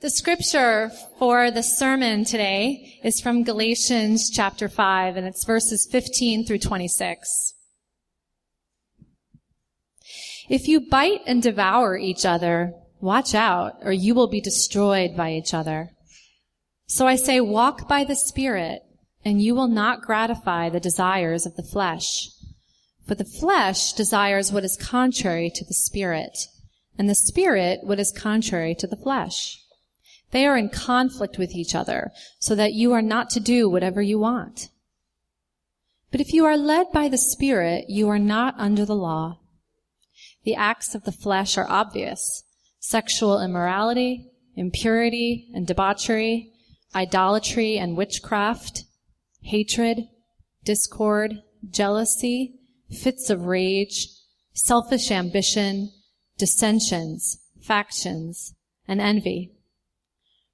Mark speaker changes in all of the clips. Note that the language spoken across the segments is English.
Speaker 1: The scripture for the sermon today is from Galatians chapter 5, and it's verses 15 through 26. If you bite and devour each other, watch out, or you will be destroyed by each other. So I say, walk by the Spirit, and you will not gratify the desires of the flesh. For the flesh desires what is contrary to the Spirit, and the Spirit what is contrary to the flesh. They are in conflict with each other, so that you are not to do whatever you want. But if you are led by the Spirit, you are not under the law. The acts of the flesh are obvious. Sexual immorality, impurity and debauchery, idolatry and witchcraft, hatred, discord, jealousy, fits of rage, selfish ambition, dissensions, factions, and envy,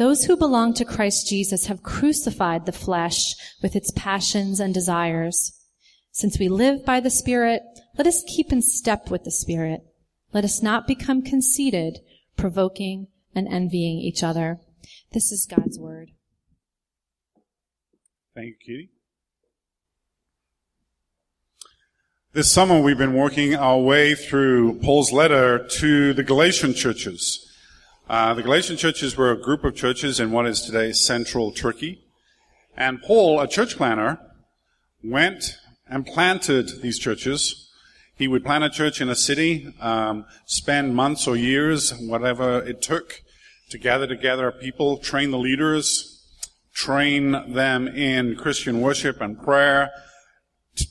Speaker 1: Those who belong to Christ Jesus have crucified the flesh with its passions and desires. Since we live by the Spirit, let us keep in step with the Spirit. Let us not become conceited, provoking and envying each other. This is God's word.
Speaker 2: Thank you, Kitty. This summer we've been working our way through Paul's letter to the Galatian churches. Uh, the Galatian churches were a group of churches in what is today central Turkey. And Paul, a church planner, went and planted these churches. He would plant a church in a city, um, spend months or years, whatever it took, to gather together people, train the leaders, train them in Christian worship and prayer,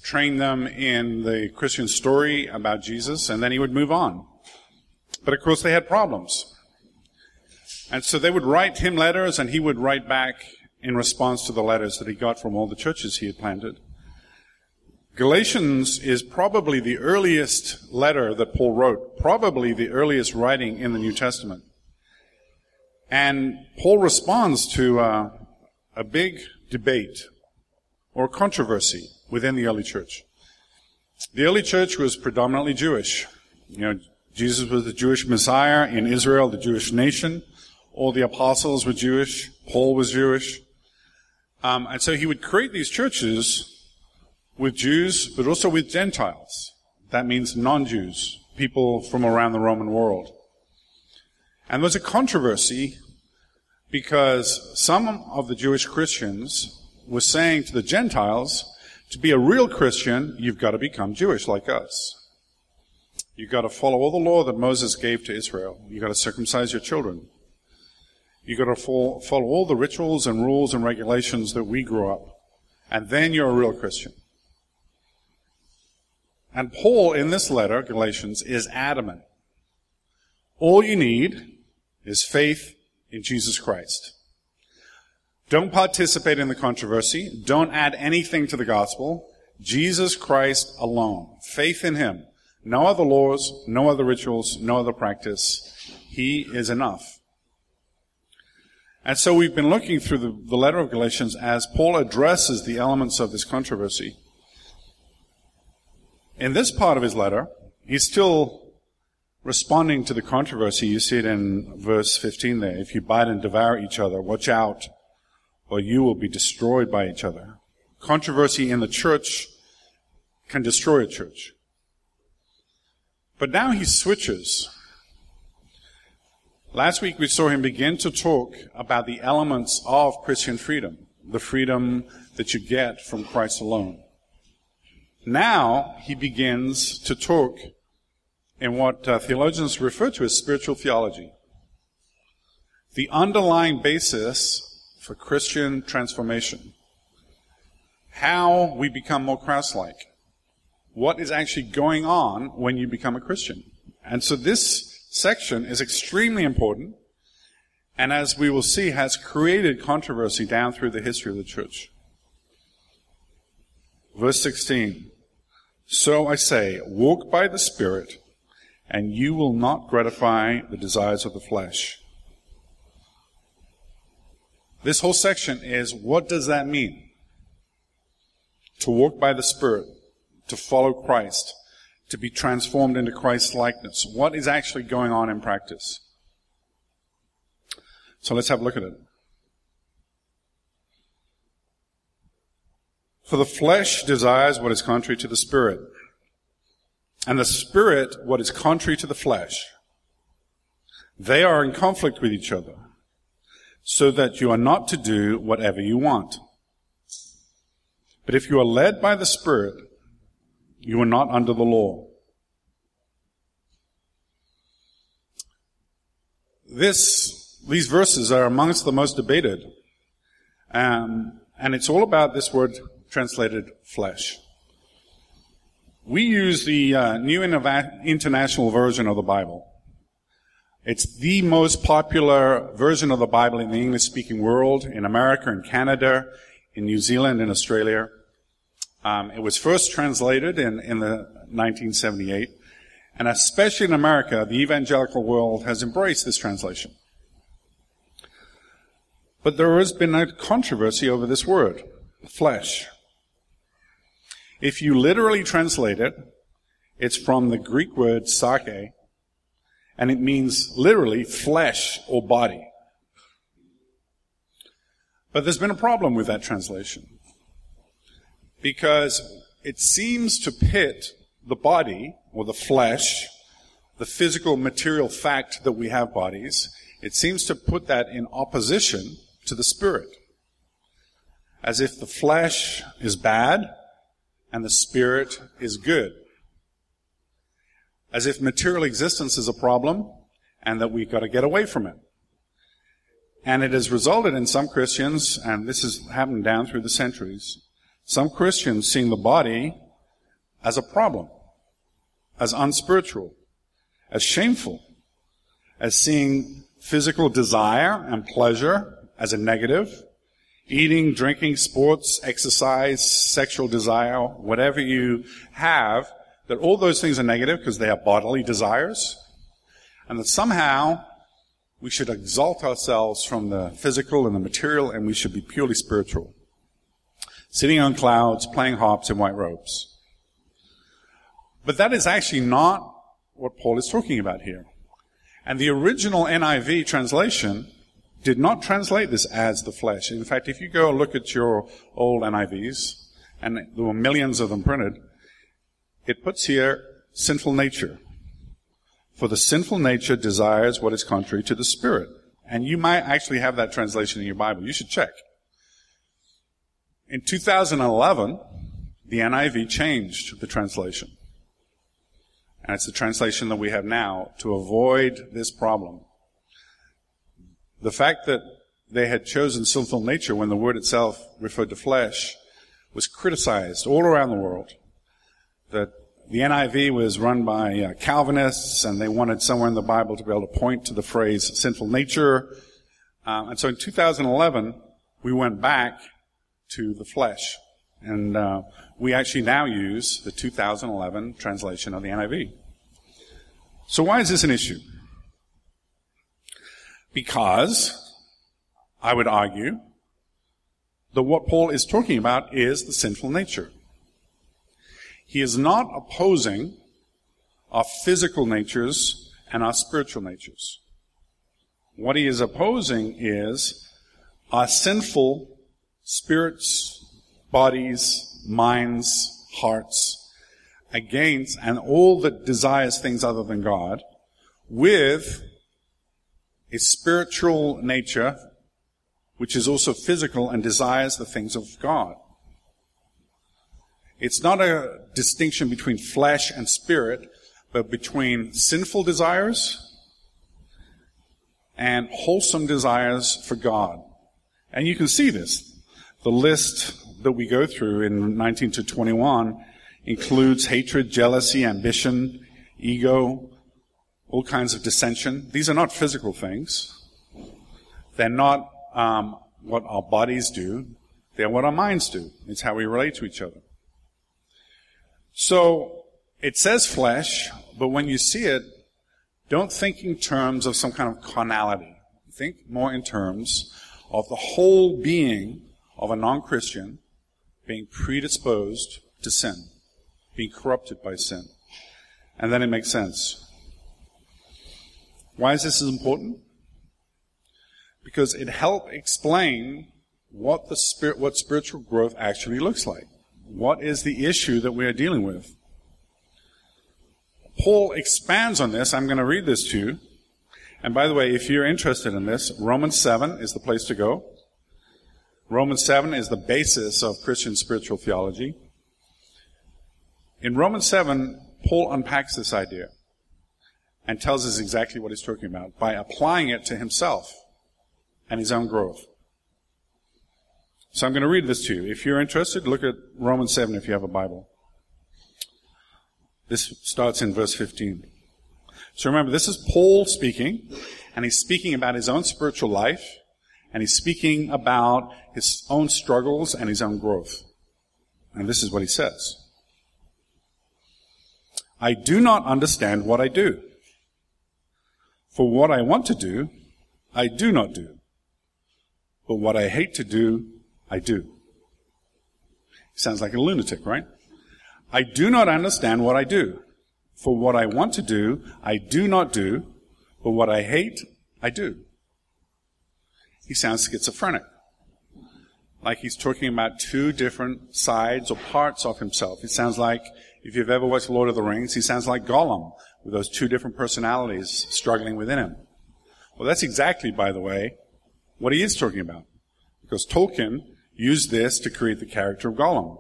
Speaker 2: train them in the Christian story about Jesus, and then he would move on. But of course, they had problems. And so they would write him letters, and he would write back in response to the letters that he got from all the churches he had planted. Galatians is probably the earliest letter that Paul wrote, probably the earliest writing in the New Testament. And Paul responds to uh, a big debate or controversy within the early church. The early church was predominantly Jewish. You know, Jesus was the Jewish Messiah in Israel, the Jewish nation. All the apostles were Jewish. Paul was Jewish. Um, and so he would create these churches with Jews, but also with Gentiles. That means non-Jews, people from around the Roman world. And there's a controversy because some of the Jewish Christians were saying to the Gentiles, to be a real Christian, you've got to become Jewish like us. You've got to follow all the law that Moses gave to Israel. You've got to circumcise your children. You've got to follow, follow all the rituals and rules and regulations that we grew up. And then you're a real Christian. And Paul, in this letter, Galatians, is adamant. All you need is faith in Jesus Christ. Don't participate in the controversy. Don't add anything to the gospel. Jesus Christ alone. Faith in Him. No other laws, no other rituals, no other practice. He is enough. And so we've been looking through the, the letter of Galatians as Paul addresses the elements of this controversy. In this part of his letter, he's still responding to the controversy. You see it in verse 15 there. If you bite and devour each other, watch out or you will be destroyed by each other. Controversy in the church can destroy a church. But now he switches. Last week we saw him begin to talk about the elements of Christian freedom, the freedom that you get from Christ alone. Now he begins to talk in what uh, theologians refer to as spiritual theology. The underlying basis for Christian transformation. How we become more Christ-like. What is actually going on when you become a Christian. And so this section is extremely important. and as we will see, has created controversy down through the history of the church. Verse 16. So I say, walk by the Spirit, and you will not gratify the desires of the flesh. This whole section is what does that mean? To walk by the Spirit, to follow Christ, to be transformed into Christ's likeness. What is actually going on in practice? So let's have a look at it. For the flesh desires what is contrary to the spirit, and the spirit what is contrary to the flesh. They are in conflict with each other, so that you are not to do whatever you want. But if you are led by the Spirit, you are not under the law. This, these verses are amongst the most debated. Um, and it's all about this word translated flesh. We use the uh, New International Version of the Bible. It's the most popular version of the Bible in the English speaking world, in America in Canada, in New Zealand in Australia. Um, it was first translated in, in the 1978. And especially in America, the evangelical world has embraced this translation. But there has been a controversy over this word, flesh. If you literally translate it, it's from the Greek word sarke, and it means literally flesh or body. But there's been a problem with that translation. Because it seems to pit the body or the flesh, the physical material fact that we have bodies, it seems to put that in opposition to the spirit. As if the flesh is bad and the spirit is good. As if material existence is a problem and that we've got to get away from it. And it has resulted in some Christians, and this has happened down through the centuries, some Christians seeing the body as a problem, as unspiritual, as shameful, as seeing physical desire and pleasure as a negative, eating, drinking, sports, exercise, sexual desire, whatever you have, that all those things are negative because they are bodily desires, and that somehow we should exalt ourselves from the physical and the material and we should be purely spiritual. Sitting on clouds, playing harps in white robes. But that is actually not what Paul is talking about here. And the original NIV translation did not translate this as the flesh. In fact, if you go look at your old NIVs, and there were millions of them printed, it puts here sinful nature. For the sinful nature desires what is contrary to the spirit. And you might actually have that translation in your Bible. You should check. In 2011, the NIV changed the translation. And it's the translation that we have now to avoid this problem. The fact that they had chosen sinful nature when the word itself referred to flesh was criticized all around the world. That the NIV was run by uh, Calvinists and they wanted somewhere in the Bible to be able to point to the phrase sinful nature. Um, and so in 2011, we went back to the flesh. And uh, we actually now use the 2011 translation of the NIV. So why is this an issue? Because, I would argue, that what Paul is talking about is the sinful nature. He is not opposing our physical natures and our spiritual natures. What he is opposing is our sinful spirits, bodies, minds, hearts against and all that desires things other than God with a spiritual nature, which is also physical and desires the things of God. It's not a distinction between flesh and spirit, but between sinful desires and wholesome desires for God. And you can see this. The list that we go through in 19 to 21 includes hatred, jealousy, ambition, ego, all kinds of dissension. These are not physical things. They're not um, what our bodies do, they're what our minds do. It's how we relate to each other. So, it says flesh, but when you see it, don't think in terms of some kind of carnality. Think more in terms of the whole being of a non-Christian being predisposed to sin, being corrupted by sin. And then it makes sense. Why is this important? Because it helps explain what the spirit, what spiritual growth actually looks like. What is the issue that we are dealing with? Paul expands on this. I'm going to read this to you. And by the way, if you're interested in this, Romans 7 is the place to go. Romans 7 is the basis of Christian spiritual theology. In Romans 7, Paul unpacks this idea and tells us exactly what he's talking about by applying it to himself and his own growth. So I'm going to read this to you. If you're interested, look at Romans 7 if you have a Bible. This starts in verse 15. So remember, this is Paul speaking, and he's speaking about his own spiritual life, and he's speaking about his own struggles and his own growth. And this is what he says. I do not understand what I do. For what I want to do, I do not do. But what I hate to do, I do. Sounds like a lunatic, right? I do not understand what I do. For what I want to do, I do not do, but what I hate, I do. He sounds schizophrenic. Like he's talking about two different sides or parts of himself. It sounds like, if you've ever watched Lord of the Rings, he sounds like Gollum, with those two different personalities struggling within him. Well, that's exactly, by the way, what he is talking about. Because Tolkien used this to create the character of Gollum.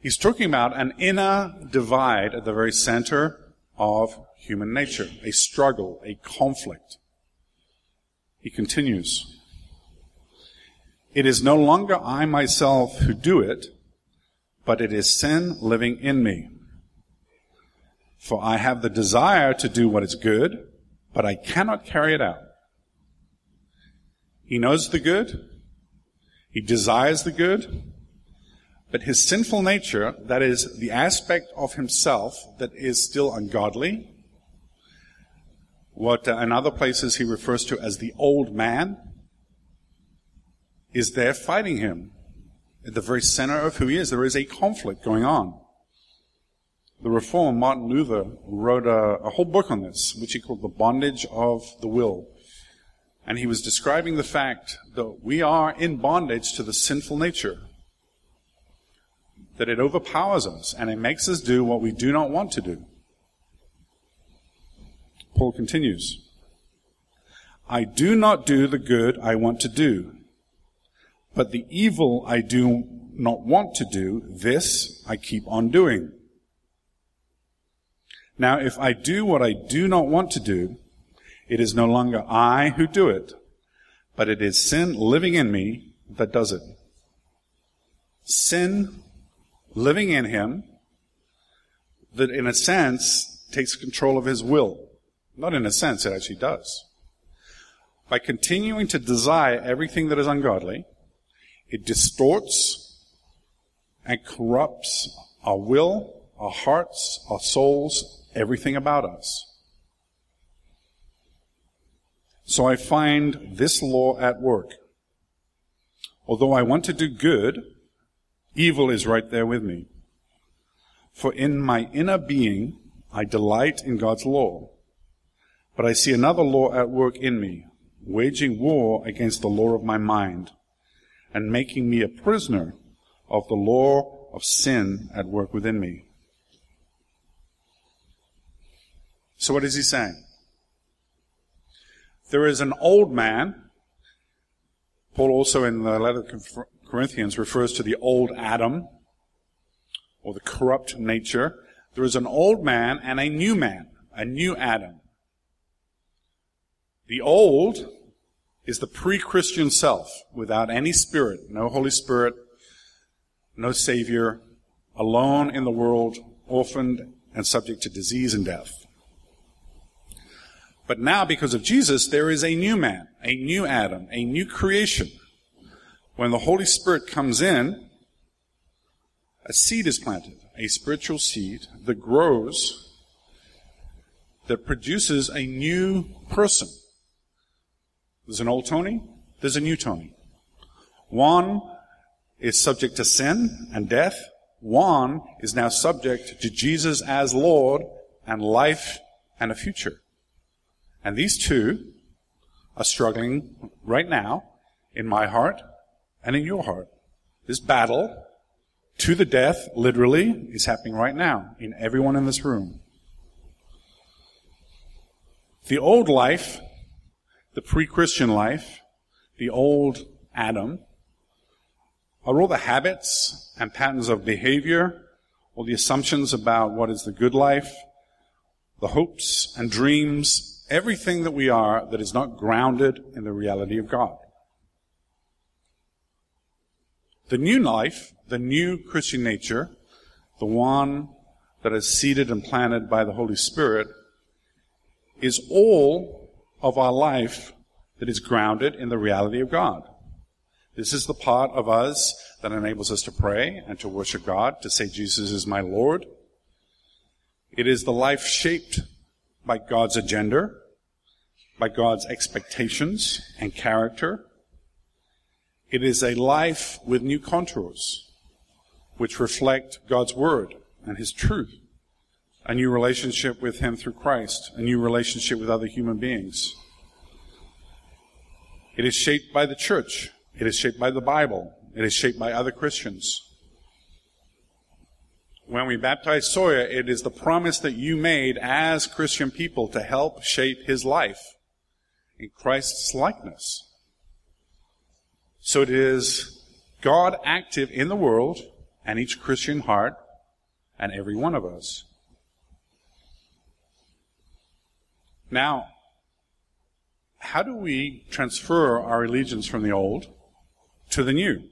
Speaker 2: He's talking about an inner divide at the very center of human nature, a struggle, a conflict. He continues. It is no longer I myself who do it, but it is sin living in me. For I have the desire to do what is good, but I cannot carry it out. He knows the good. He desires the good but his sinful nature, that is, the aspect of himself that is still ungodly, what uh, in other places he refers to as the old man, is there fighting him. At the very center of who he is, there is a conflict going on. The Reformer, Martin Luther, wrote a, a whole book on this, which he called The Bondage of the Will. And he was describing the fact that we are in bondage to the sinful nature that it overpowers us and it makes us do what we do not want to do. Paul continues, I do not do the good I want to do, but the evil I do not want to do, this I keep on doing. Now, if I do what I do not want to do, it is no longer I who do it, but it is sin living in me that does it. Sin living in him that, in a sense, takes control of his will. Not in a sense, it actually does. By continuing to desire everything that is ungodly, it distorts and corrupts our will, our hearts, our souls, everything about us. So I find this law at work. Although I want to do good, Evil is right there with me. For in my inner being, I delight in God's law. But I see another law at work in me, waging war against the law of my mind, and making me a prisoner of the law of sin at work within me. So what is he saying? There is an old man, Paul also in the letter to Corinthians refers to the old Adam, or the corrupt nature. There is an old man and a new man, a new Adam. The old is the pre-Christian self, without any spirit, no Holy Spirit, no Savior, alone in the world, orphaned and subject to disease and death. But now, because of Jesus, there is a new man, a new Adam, a new creation. When the Holy Spirit comes in, a seed is planted, a spiritual seed that grows, that produces a new person. There's an old Tony, there's a new Tony. One is subject to sin and death. One is now subject to Jesus as Lord and life and a future. And these two are struggling right now in my heart and in your heart. This battle to the death, literally, is happening right now in everyone in this room. The old life, the pre-Christian life, the old Adam, are all the habits and patterns of behavior, all the assumptions about what is the good life, the hopes and dreams, everything that we are that is not grounded in the reality of God. The new life, the new Christian nature, the one that is seeded and planted by the Holy Spirit, is all of our life that is grounded in the reality of God. This is the part of us that enables us to pray and to worship God, to say Jesus is my Lord. It is the life shaped by God's agenda, by God's expectations and character. It is a life with new contours, which reflect God's Word and His truth, a new relationship with Him through Christ, a new relationship with other human beings. It is shaped by the church, it is shaped by the Bible. It is shaped by other Christians. When we baptize Sawyer, it is the promise that you made as Christian people to help shape his life in Christ's likeness. So it is God active in the world and each Christian heart and every one of us. Now, how do we transfer our allegiance from the old to the new?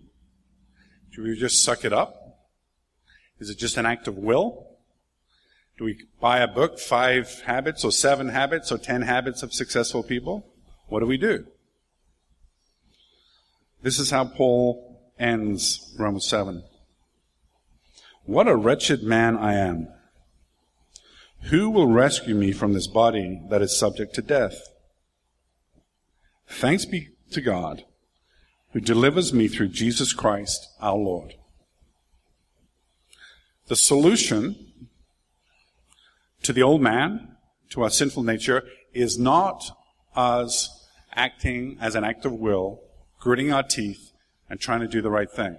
Speaker 2: Do we just suck it up? Is it just an act of will? Do we buy a book, five habits or seven habits or ten habits of successful people? What do we do? This is how Paul ends Romans 7. What a wretched man I am. Who will rescue me from this body that is subject to death? Thanks be to God who delivers me through Jesus Christ our Lord. The solution to the old man, to our sinful nature, is not us acting as an act of will, gritting our teeth, and trying to do the right thing.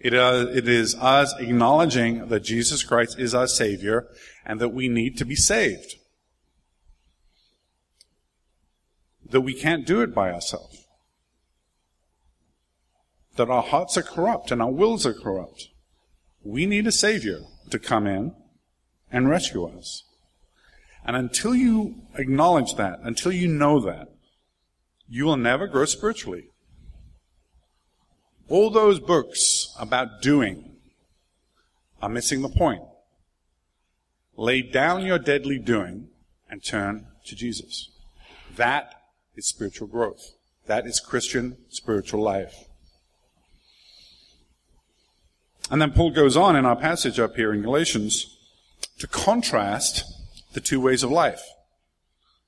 Speaker 2: It, uh, it is us acknowledging that Jesus Christ is our Savior and that we need to be saved. That we can't do it by ourselves that our hearts are corrupt and our wills are corrupt. We need a Savior to come in and rescue us. And until you acknowledge that, until you know that, you will never grow spiritually. All those books about doing are missing the point. Lay down your deadly doing and turn to Jesus. That is spiritual growth. That is Christian spiritual life. And then Paul goes on in our passage up here in Galatians to contrast the two ways of life,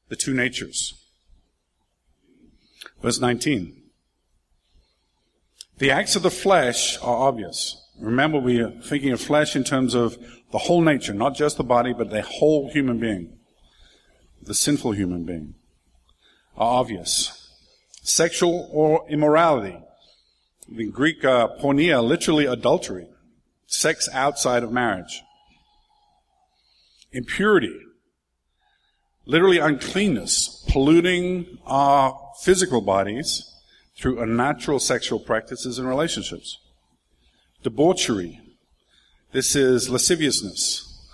Speaker 2: the two natures. Verse 19. The acts of the flesh are obvious. Remember, we are thinking of flesh in terms of the whole nature, not just the body, but the whole human being, the sinful human being, are obvious. Sexual or immorality. The Greek uh, porneia, literally adultery sex outside of marriage. Impurity, literally uncleanness, polluting our physical bodies through unnatural sexual practices and relationships. Debauchery, this is lasciviousness,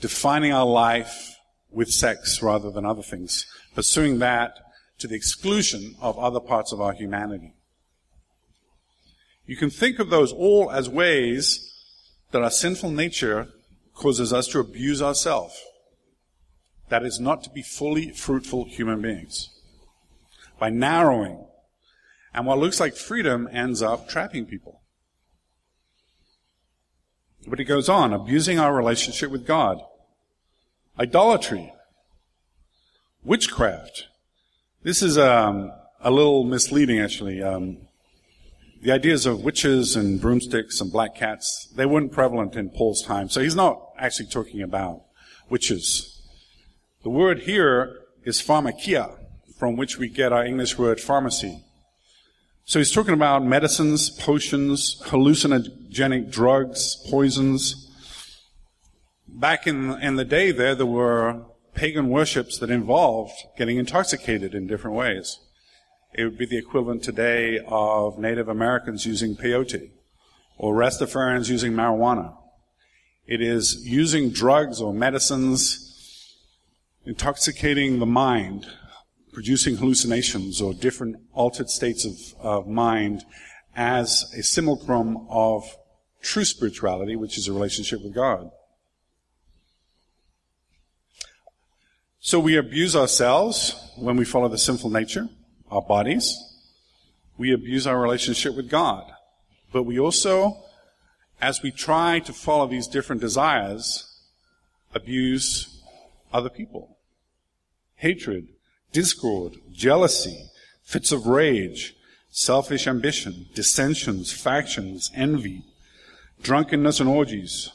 Speaker 2: defining our life with sex rather than other things, pursuing that to the exclusion of other parts of our humanity. You can think of those all as ways that our sinful nature causes us to abuse ourselves. that is not to be fully fruitful human beings. By narrowing. And what looks like freedom ends up trapping people. But it goes on, abusing our relationship with God. Idolatry. Witchcraft. This is um, a little misleading, actually. Um, the ideas of witches and broomsticks and black cats, they weren't prevalent in Paul's time. So he's not actually talking about witches. The word here is pharmakia, from which we get our English word pharmacy. So he's talking about medicines, potions, hallucinogenic drugs, poisons. Back in, in the day there, there were pagan worships that involved getting intoxicated in different ways. It would be the equivalent today of Native Americans using peyote or Rastafarians using marijuana. It is using drugs or medicines, intoxicating the mind, producing hallucinations or different altered states of, mind as a simulacrum of true spirituality, which is a relationship with God. So we abuse ourselves when we follow the sinful nature our bodies. We abuse our relationship with God. But we also, as we try to follow these different desires, abuse other people. Hatred, discord, jealousy, fits of rage, selfish ambition, dissensions, factions, envy, drunkenness and orgies.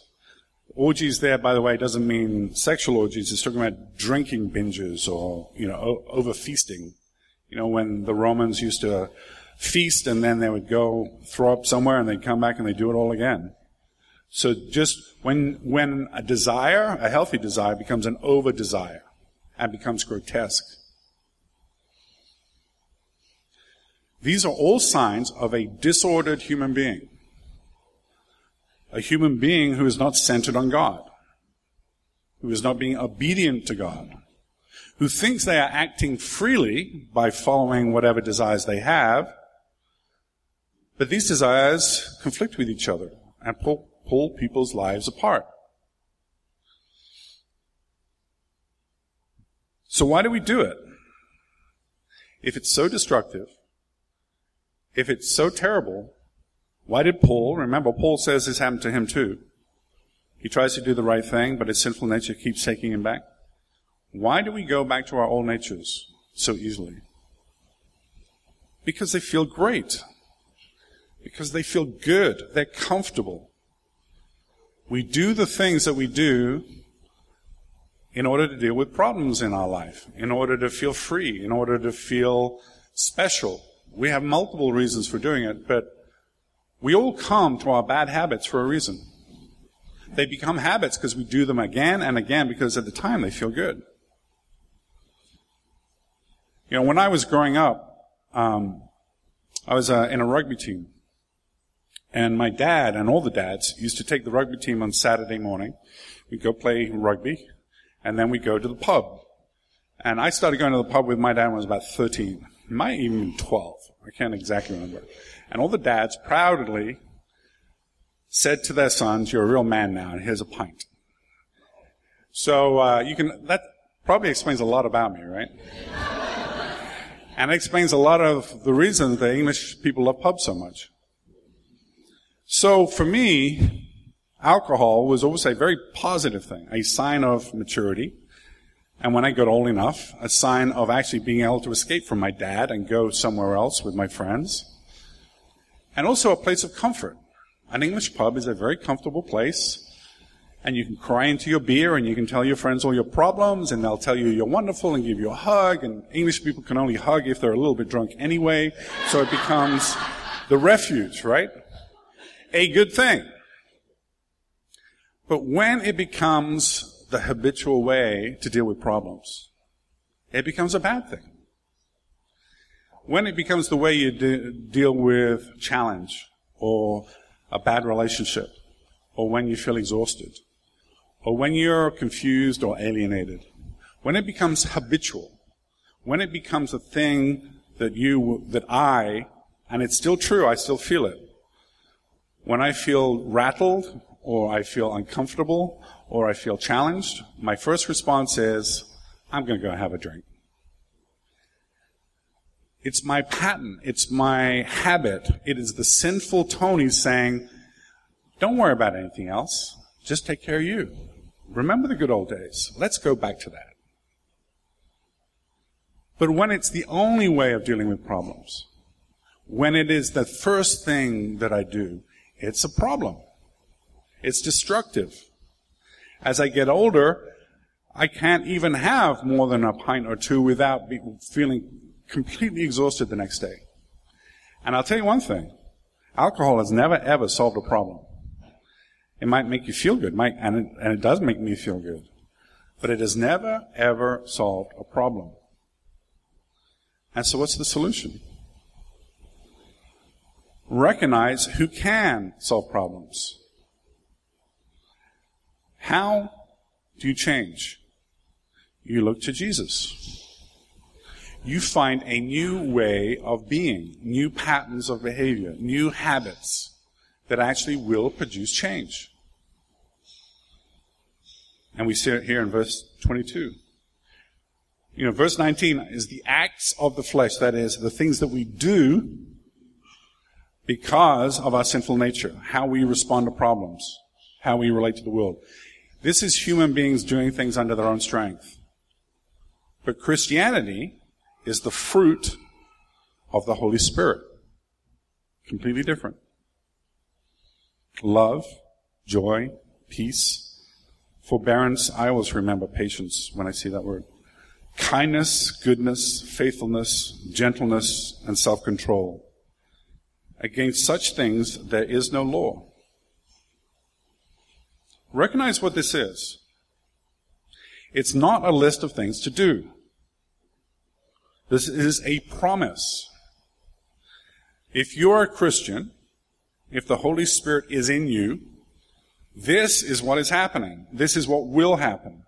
Speaker 2: Orgies there, by the way, doesn't mean sexual orgies. It's talking about drinking binges or, you know, over feasting. You know, when the Romans used to feast and then they would go throw up somewhere and they'd come back and they'd do it all again. So just when, when a desire, a healthy desire becomes an over desire and becomes grotesque. These are all signs of a disordered human being. A human being who is not centered on God. Who is not being obedient to God who thinks they are acting freely by following whatever desires they have, but these desires conflict with each other and pull, pull people's lives apart. So why do we do it? If it's so destructive, if it's so terrible, why did Paul, remember Paul says this happened to him too. He tries to do the right thing, but his sinful nature keeps taking him back. Why do we go back to our old natures so easily? Because they feel great. Because they feel good. They're comfortable. We do the things that we do in order to deal with problems in our life, in order to feel free, in order to feel special. We have multiple reasons for doing it, but we all come to our bad habits for a reason. They become habits because we do them again and again because at the time they feel good. You know, when I was growing up, um, I was uh, in a rugby team. And my dad and all the dads used to take the rugby team on Saturday morning. We'd go play rugby, and then we'd go to the pub. And I started going to the pub with my dad when I was about 13. Might even 12. I can't exactly remember. And all the dads proudly said to their sons, you're a real man now, and here's a pint. So, uh, you can, that probably explains a lot about me, right? And it explains a lot of the reason the English people love pubs so much. So for me, alcohol was always a very positive thing, a sign of maturity. And when I got old enough, a sign of actually being able to escape from my dad and go somewhere else with my friends. And also a place of comfort. An English pub is a very comfortable place and you can cry into your beer and you can tell your friends all your problems and they'll tell you you're wonderful and give you a hug and English people can only hug if they're a little bit drunk anyway. So it becomes the refuge, right? A good thing. But when it becomes the habitual way to deal with problems, it becomes a bad thing. When it becomes the way you de- deal with challenge or a bad relationship or when you feel exhausted or when you're confused or alienated, when it becomes habitual, when it becomes a thing that you, that I, and it's still true, I still feel it. When I feel rattled, or I feel uncomfortable, or I feel challenged, my first response is, I'm going to go have a drink. It's my pattern. It's my habit. It is the sinful Tony saying, don't worry about anything else. Just take care of you. Remember the good old days. Let's go back to that. But when it's the only way of dealing with problems, when it is the first thing that I do, it's a problem. It's destructive. As I get older, I can't even have more than a pint or two without be, feeling completely exhausted the next day. And I'll tell you one thing. Alcohol has never ever solved a problem. It might make you feel good, might, and, it, and it does make me feel good. But it has never ever solved a problem. And so what's the solution? Recognize who can solve problems. How do you change? You look to Jesus. You find a new way of being, new patterns of behavior, new habits that actually will produce change. And we see it here in verse 22. You know, verse 19 is the acts of the flesh, that is, the things that we do because of our sinful nature, how we respond to problems, how we relate to the world. This is human beings doing things under their own strength. But Christianity is the fruit of the Holy Spirit. Completely different. Love, joy, peace, forbearance. I always remember patience when I see that word. Kindness, goodness, faithfulness, gentleness, and self-control. Against such things there is no law. Recognize what this is. It's not a list of things to do. This is a promise. If you're a Christian, if the Holy Spirit is in you, this is what is happening. This is what will happen.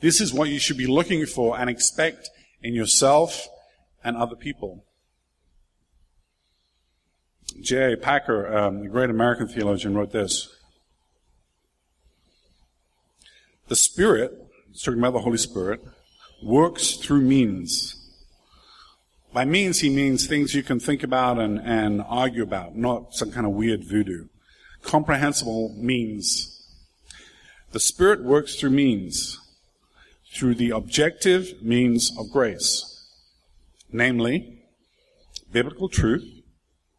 Speaker 2: This is what you should be looking for and expect in yourself and other people. J.I. Packer, um, the great American theologian, wrote this. The Spirit, talking about the Holy Spirit, works through means. By means, he means things you can think about and, and argue about, not some kind of weird voodoo. Comprehensible means. The Spirit works through means, through the objective means of grace. Namely, biblical truth,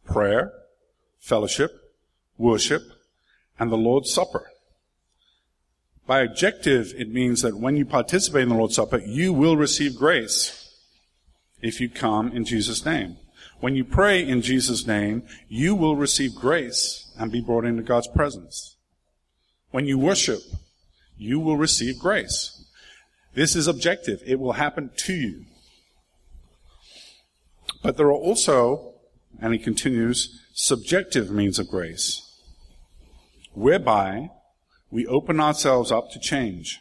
Speaker 2: prayer, fellowship, worship, and the Lord's Supper. By objective, it means that when you participate in the Lord's Supper, you will receive grace if you come in Jesus' name. When you pray in Jesus' name, you will receive grace and be brought into God's presence. When you worship, you will receive grace. This is objective. It will happen to you. But there are also, and he continues, subjective means of grace, whereby we open ourselves up to change.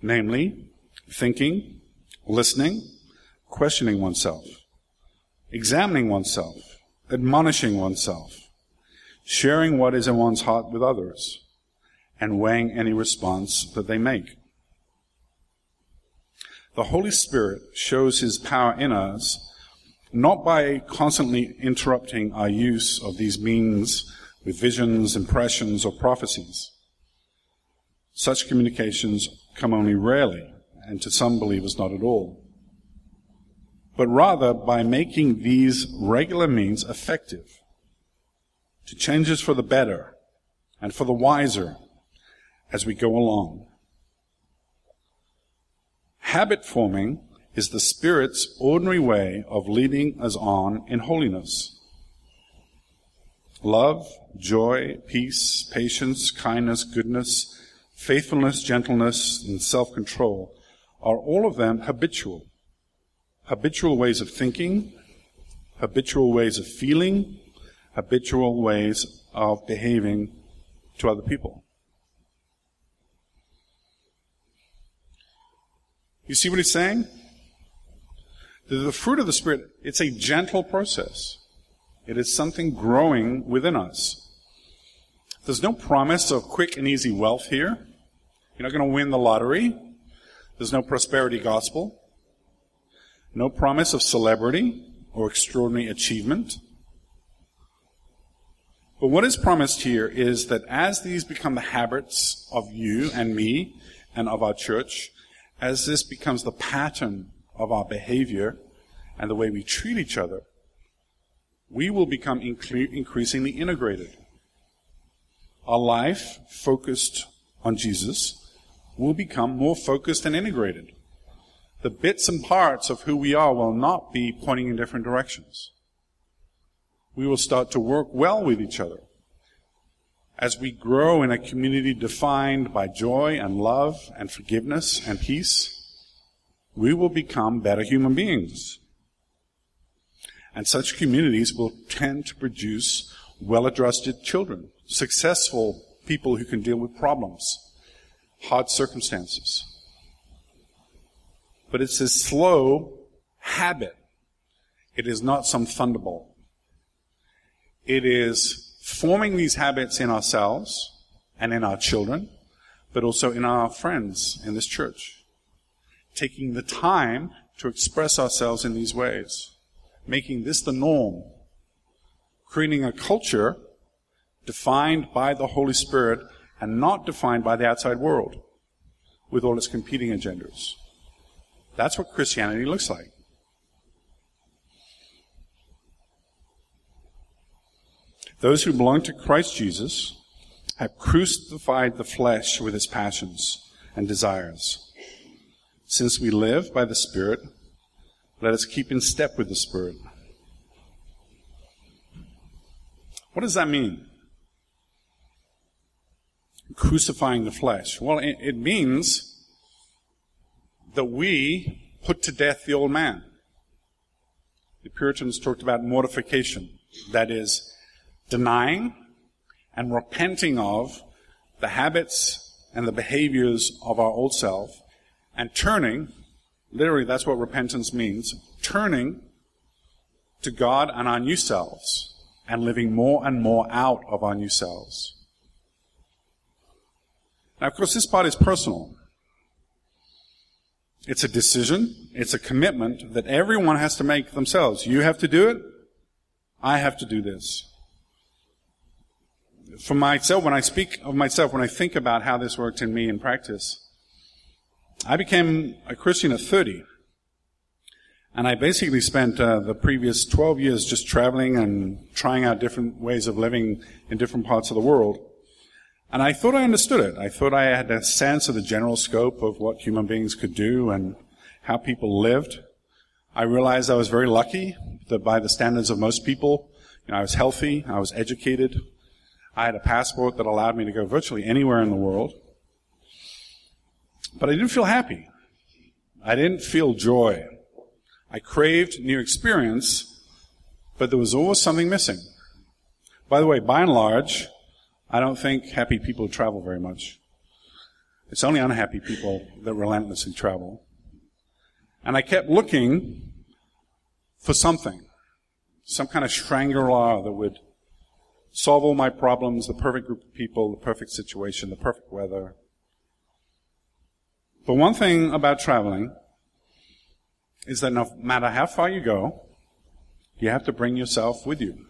Speaker 2: Namely, thinking, listening, questioning oneself, examining oneself, admonishing oneself, sharing what is in one's heart with others, and weighing any response that they make. The Holy Spirit shows His power in us not by constantly interrupting our use of these means with visions, impressions, or prophecies. Such communications come only rarely, and to some believers not at all. But rather by making these regular means effective to changes for the better and for the wiser as we go along. Habit forming is the Spirit's ordinary way of leading us on in holiness. Love, joy, peace, patience, kindness, goodness, faithfulness, gentleness, and self-control are all of them habitual. Habitual ways of thinking, habitual ways of feeling, habitual ways of behaving to other people. You see what he's saying? The fruit of the Spirit, it's a gentle process. It is something growing within us. There's no promise of quick and easy wealth here. You're not going to win the lottery. There's no prosperity gospel, no promise of celebrity or extraordinary achievement. But what is promised here is that as these become the habits of you and me and of our church, as this becomes the pattern of our behavior and the way we treat each other, we will become incre- increasingly integrated. Our life focused on Jesus will become more focused and integrated. The bits and parts of who we are will not be pointing in different directions. We will start to work well with each other. As we grow in a community defined by joy and love and forgiveness and peace, we will become better human beings. And such communities will tend to produce well-adjusted children, successful people who can deal with problems, hard circumstances. But it's a slow habit. It is not some thunderbolt. It is forming these habits in ourselves and in our children, but also in our friends in this church. Taking the time to express ourselves in these ways. Making this the norm. Creating a culture defined by the Holy Spirit and not defined by the outside world with all its competing agendas. That's what Christianity looks like. Those who belong to Christ Jesus have crucified the flesh with its passions and desires. Since we live by the Spirit, let us keep in step with the Spirit. What does that mean? Crucifying the flesh. Well, it, means that we put to death the old man. The Puritans talked about mortification. That is, denying and repenting of the habits and the behaviors of our old self and turning, literally that's what repentance means, turning to God and our new selves and living more and more out of our new selves. Now, of course, this part is personal. It's a decision. It's a commitment that everyone has to make themselves. You have to do it. I have to do this. For myself, when I speak of myself, when I think about how this worked in me in practice, I became a Christian at 30. And I basically spent uh, the previous 12 years just traveling and trying out different ways of living in different parts of the world. And I thought I understood it. I thought I had a sense of the general scope of what human beings could do and how people lived. I realized I was very lucky that by the standards of most people, you know, I was healthy, I was educated, I had a passport that allowed me to go virtually anywhere in the world. But I didn't feel happy. I didn't feel joy. I craved new experience, but there was always something missing. By the way, by and large, I don't think happy people travel very much. It's only unhappy people that relentlessly travel. And I kept looking for something, some kind of Shangri-La that would solve all my problems, the perfect group of people, the perfect situation, the perfect weather. But one thing about traveling is that no matter how far you go, you have to bring yourself with you.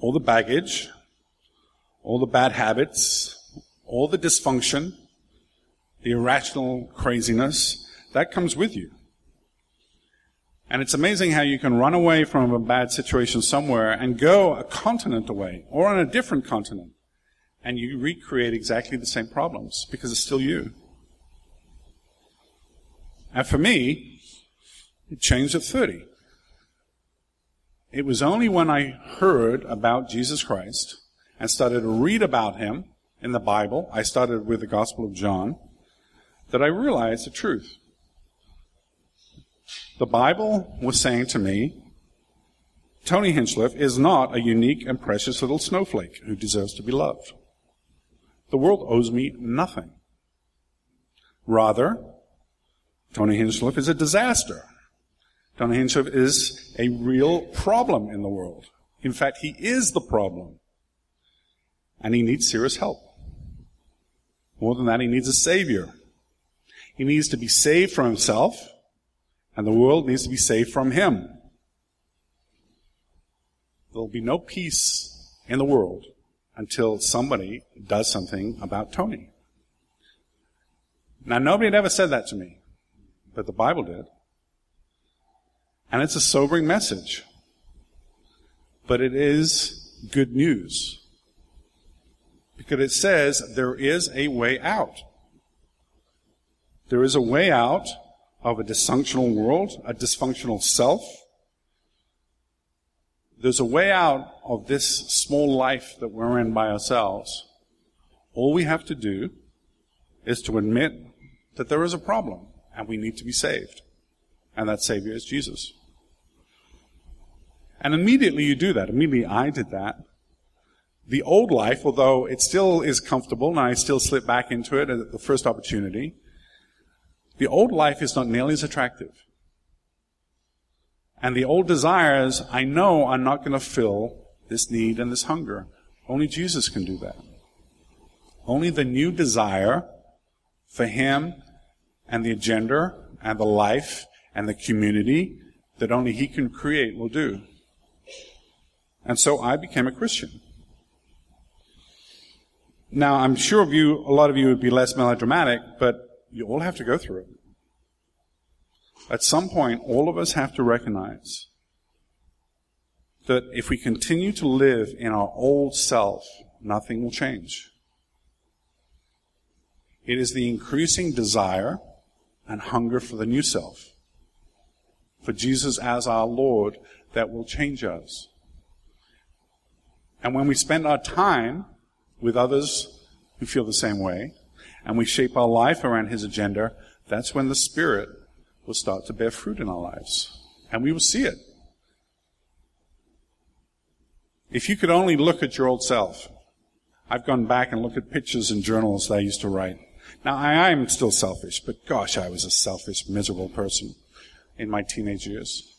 Speaker 2: All the baggage, all the bad habits, all the dysfunction, the irrational craziness, that comes with you. And it's amazing how you can run away from a bad situation somewhere and go a continent away or on a different continent and you recreate exactly the same problems because it's still you. And for me, it changed at 30. It was only when I heard about Jesus Christ and started to read about him in the Bible, I started with the Gospel of John, that I realized the truth. The Bible was saying to me, Tony Hinchliffe is not a unique and precious little snowflake who deserves to be loved. The world owes me nothing. Rather, Tony Hinchliffe is a disaster. Tony Hinchliffe is a real problem in the world. In fact, he is the problem and he needs serious help. More than that, he needs a savior. He needs to be saved from himself, and the world needs to be saved from him. There'll be no peace in the world until somebody does something about Tony. Now, nobody had ever said that to me, but the Bible did. And it's a sobering message. But it is good news. Because it says there is a way out. There is a way out of a dysfunctional world, a dysfunctional self. There's a way out of this small life that we're in by ourselves. All we have to do is to admit that there is a problem and we need to be saved. And that Savior is Jesus. And immediately you do that. Immediately I did that. The old life, although it still is comfortable and I still slip back into it at the first opportunity, the old life is not nearly as attractive. And the old desires, I know are not going to fill this need and this hunger. Only Jesus can do that. Only the new desire for Him and the agenda and the life and the community that only He can create will do. And so I became a Christian. Now, I'm sure of you, a lot of you would be less melodramatic, but you all have to go through it. At some point, all of us have to recognize that if we continue to live in our old self, nothing will change. It is the increasing desire and hunger for the new self, for Jesus as our Lord, that will change us. And when we spend our time with others who feel the same way, and we shape our life around His agenda, that's when the Spirit will start to bear fruit in our lives. And we will see it. If you could only look at your old self, I've gone back and looked at pictures and journals that I used to write. Now, I am still selfish, but gosh, I was a selfish, miserable person in my teenage years.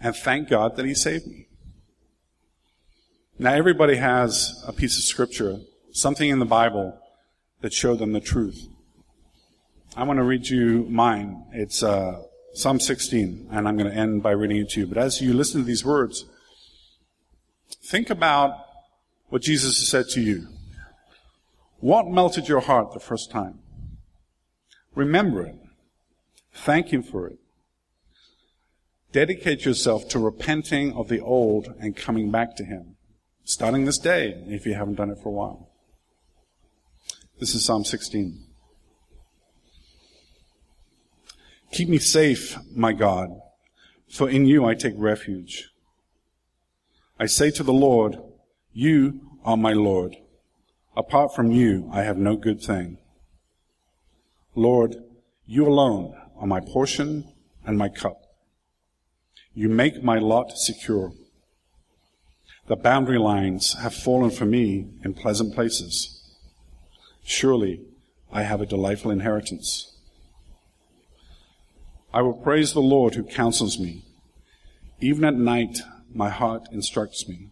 Speaker 2: And thank God that He saved me. Now, everybody has a piece of scripture, something in the Bible that showed them the truth. I want to read you mine. It's uh, Psalm 16, and I'm going to end by reading it to you. But as you listen to these words, think about what Jesus has said to you. What melted your heart the first time? Remember it. Thank Him for it. Dedicate yourself to repenting of the old and coming back to Him. Starting this day, if you haven't done it for a while. This is Psalm 16. Keep me safe, my God, for in you I take refuge. I say to the Lord, You are my Lord. Apart from you, I have no good thing. Lord, you alone are my portion and my cup. You make my lot secure. The boundary lines have fallen for me in pleasant places. Surely I have a delightful inheritance. I will praise the Lord who counsels me. Even at night, my heart instructs me.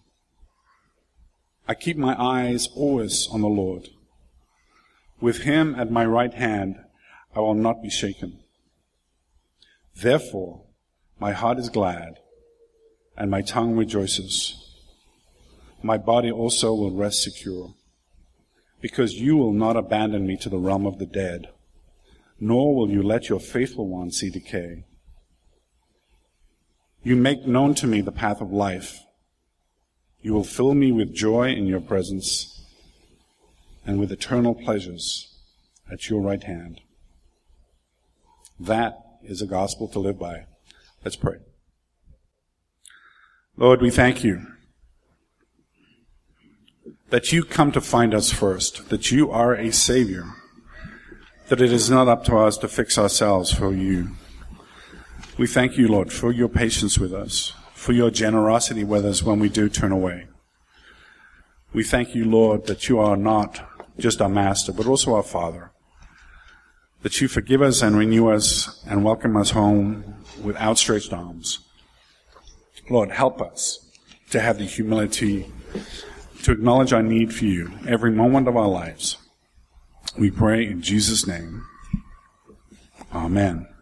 Speaker 2: I keep my eyes always on the Lord. With him at my right hand, I will not be shaken. Therefore, my heart is glad and my tongue rejoices. My body also will rest secure because you will not abandon me to the realm of the dead, nor will you let your faithful one see decay. You make known to me the path of life. You will fill me with joy in your presence and with eternal pleasures at your right hand. That is a gospel to live by. Let's pray. Lord, we thank you that you come to find us first, that you are a Savior, that it is not up to us to fix ourselves for you. We thank you, Lord, for your patience with us for your generosity with us when we do turn away. We thank you, Lord, that you are not just our master, but also our father. That you forgive us and renew us and welcome us home with outstretched arms. Lord, help us to have the humility to acknowledge our need for you every moment of our lives. We pray in Jesus' name. Amen.